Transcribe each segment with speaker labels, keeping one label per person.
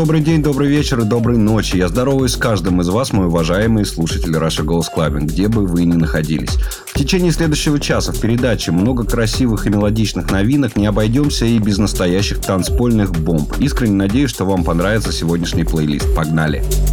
Speaker 1: Добрый день, добрый вечер и доброй ночи. Я здороваюсь с каждым из вас, мой уважаемый слушатель Russia Goes Clubbing, где бы вы ни находились. В течение следующего часа в передаче много красивых и мелодичных новинок, не обойдемся и без настоящих танцпольных бомб. Искренне надеюсь, что вам понравится сегодняшний плейлист. Погнали! Погнали!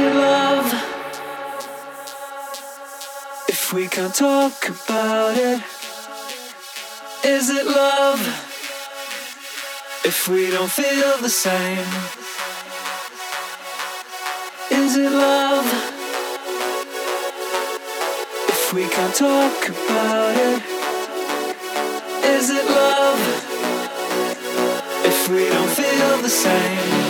Speaker 2: in love if we can't talk about it? Is it love if we don't feel the same? Is it love if we can't talk about it? Is it love if
Speaker 3: we don't feel the same?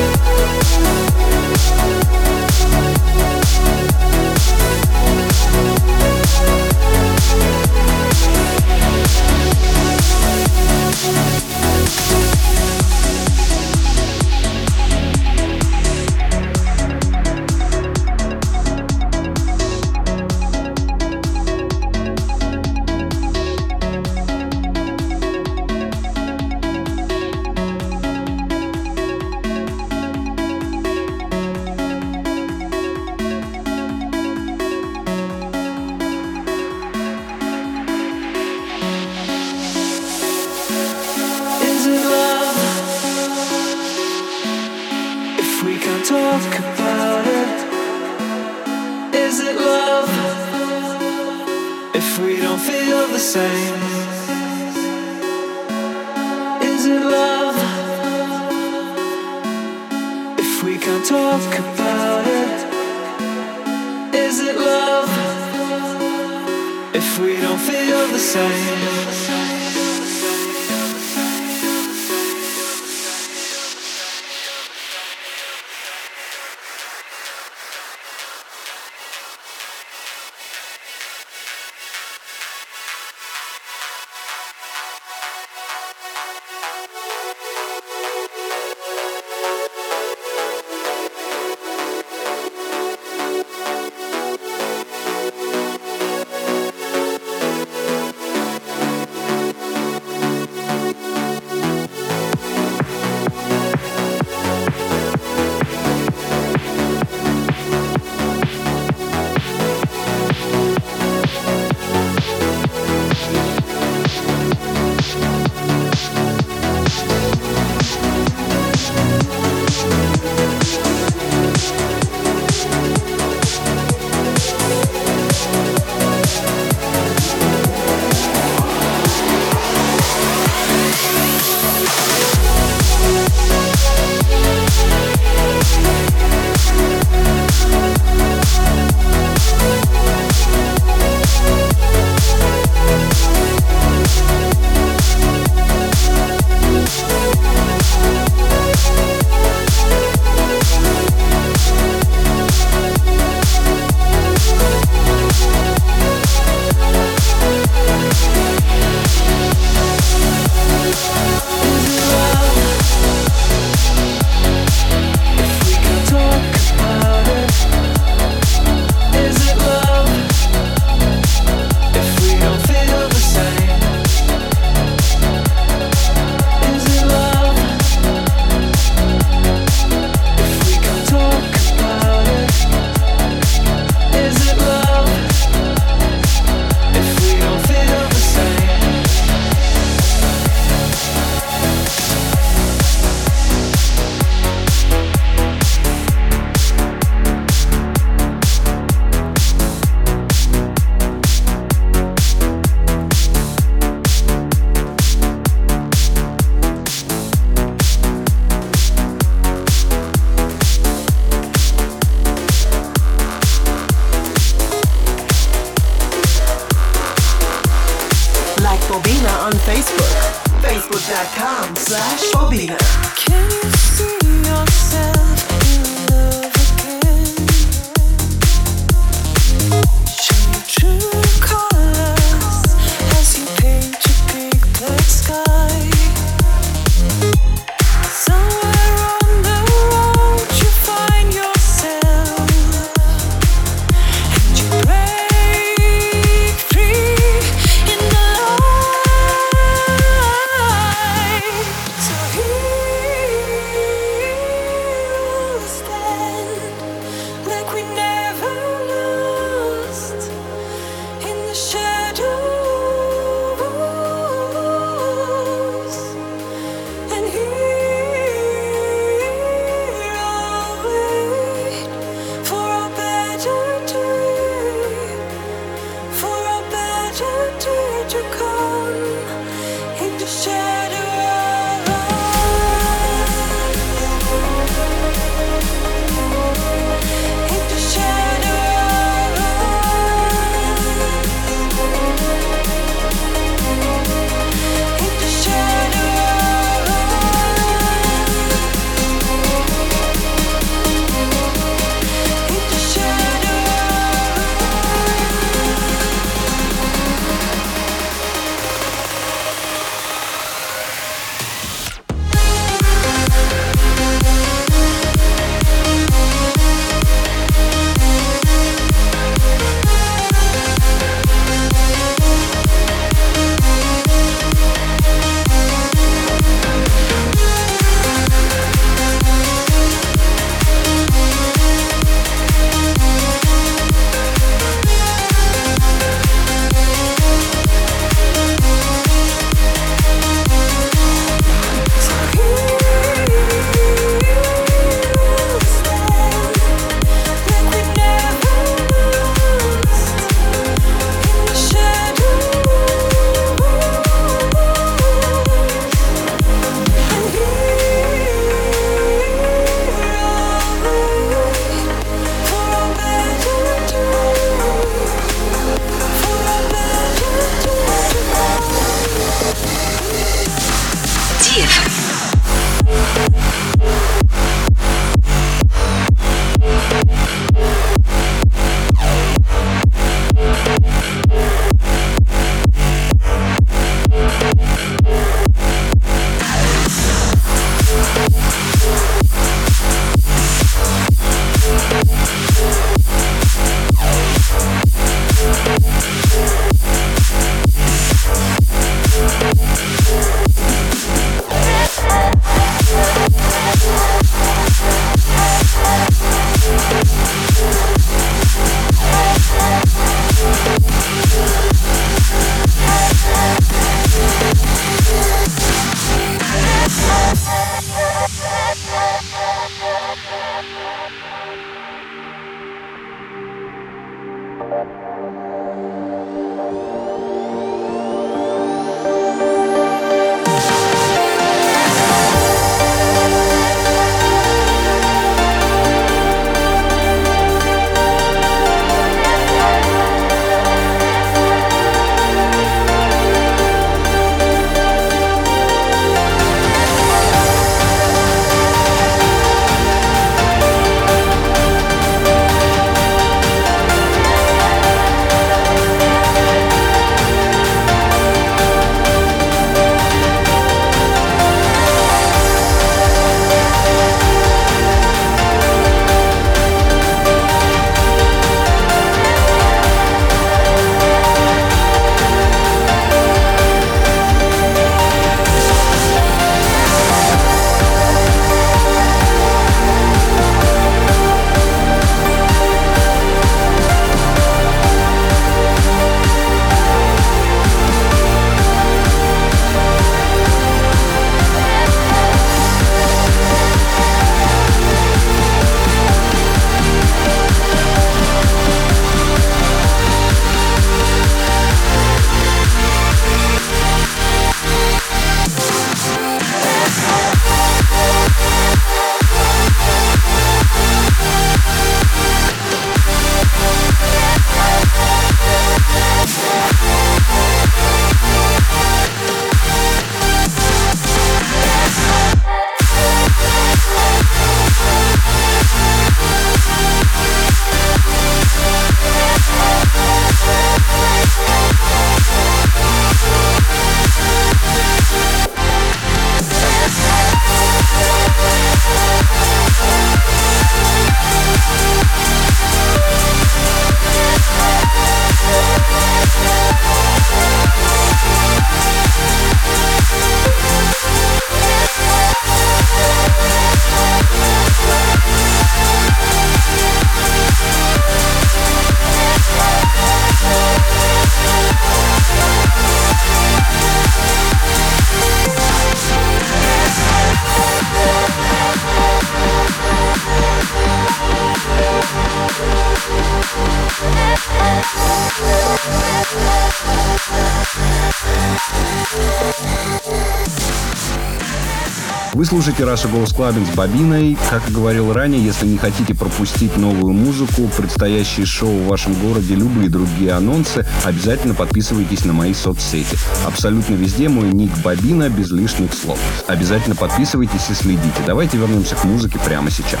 Speaker 1: Вы слушаете Russia Goes Clubbing с Бобиной. Как и говорил ранее, если не хотите пропустить новую музыку, предстоящие шоу в вашем городе, любые другие анонсы, обязательно подписывайтесь на мои соцсети. Абсолютно везде мой ник Бобина без лишних слов. Обязательно подписывайтесь и следите. Давайте вернемся к музыке прямо сейчас.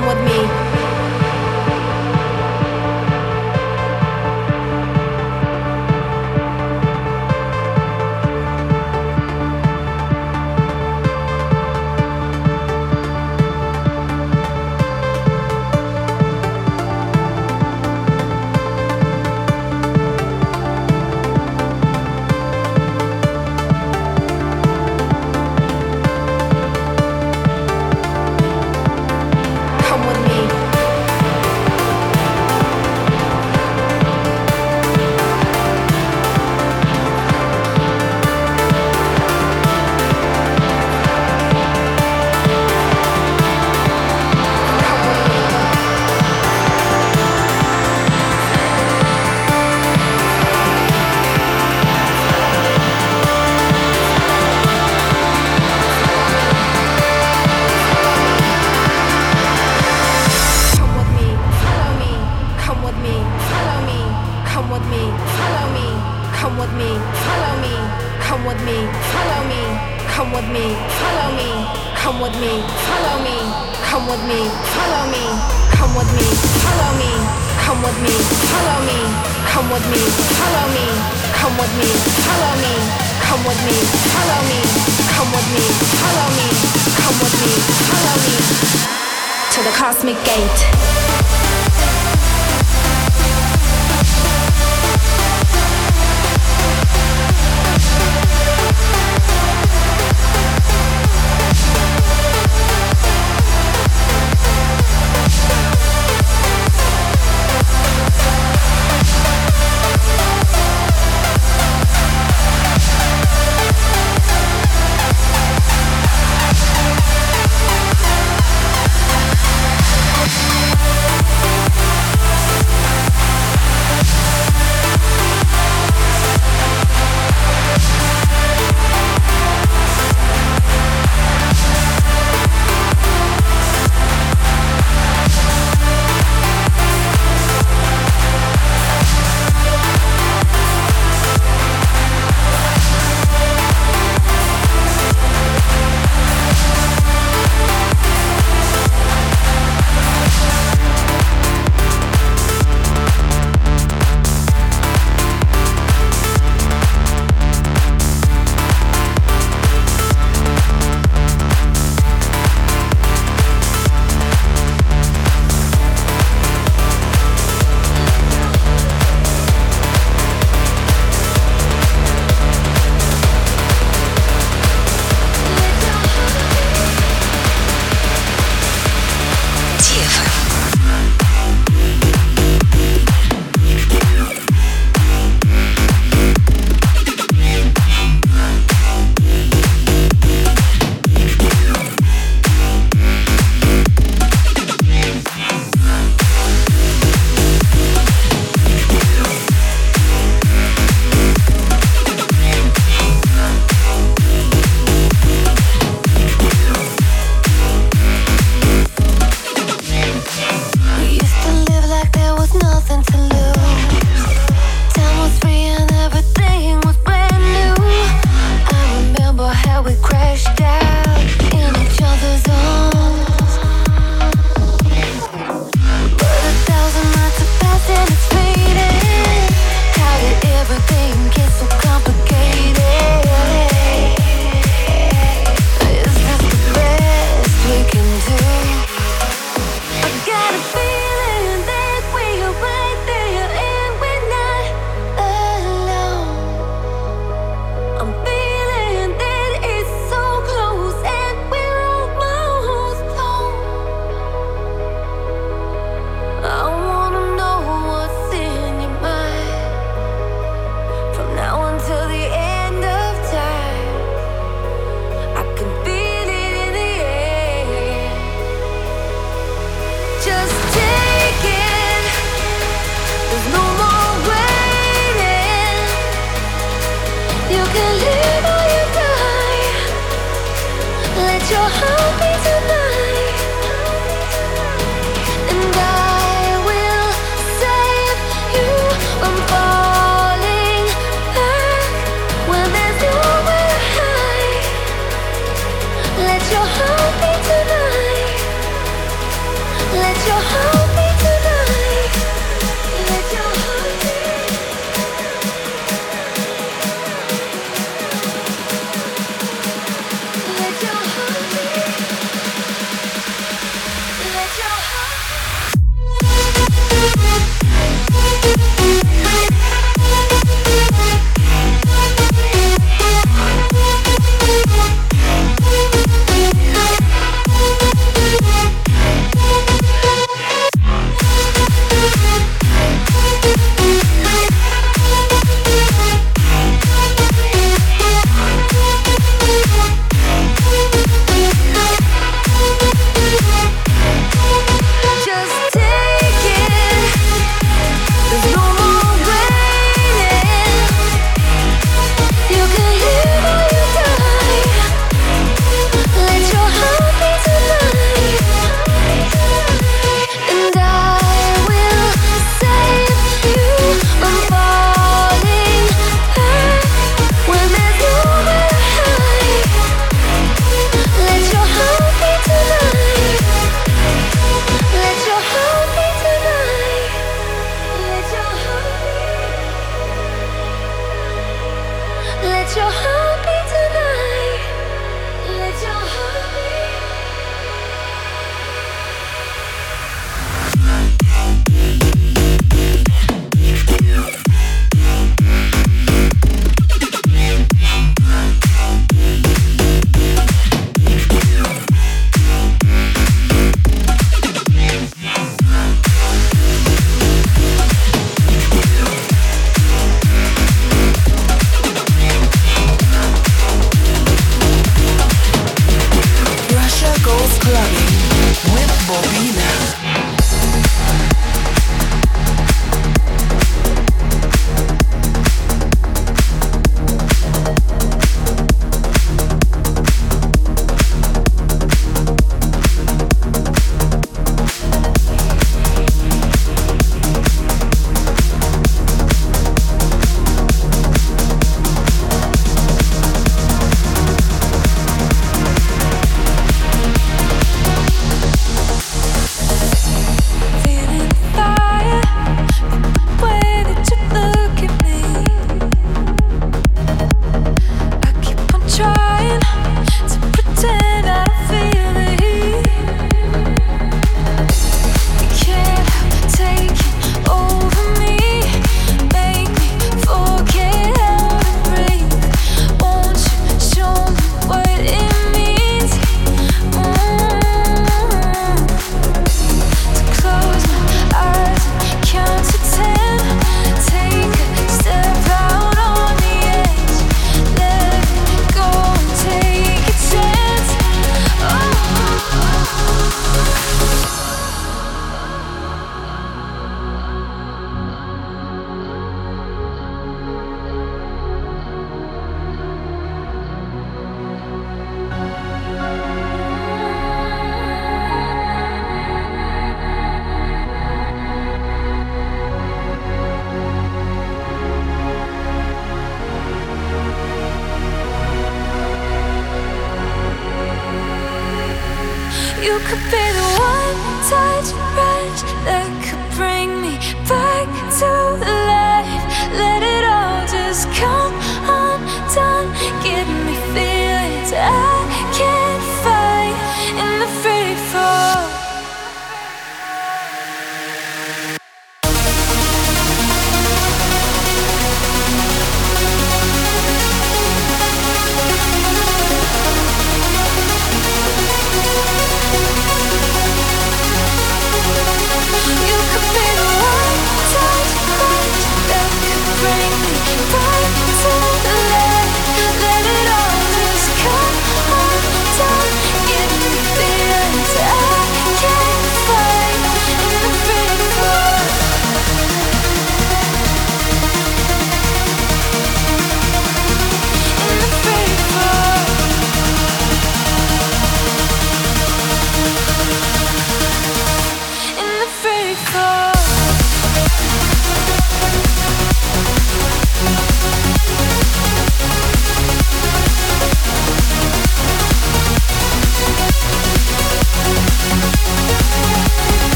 Speaker 4: come with
Speaker 3: me.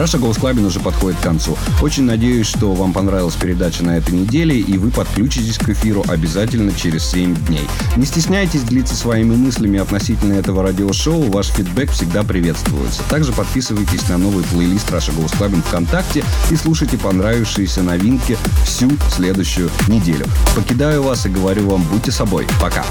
Speaker 1: Раша Голос Клабин уже подходит к концу. Очень надеюсь, что вам понравилась передача на этой неделе, и вы подключитесь к эфиру обязательно через 7 дней. Не стесняйтесь делиться своими мыслями относительно этого радиошоу, ваш фидбэк всегда приветствуется. Также подписывайтесь на новый плейлист Раша Голос Клабин ВКонтакте и слушайте понравившиеся новинки всю следующую неделю. Покидаю вас и говорю вам, будьте собой. Пока.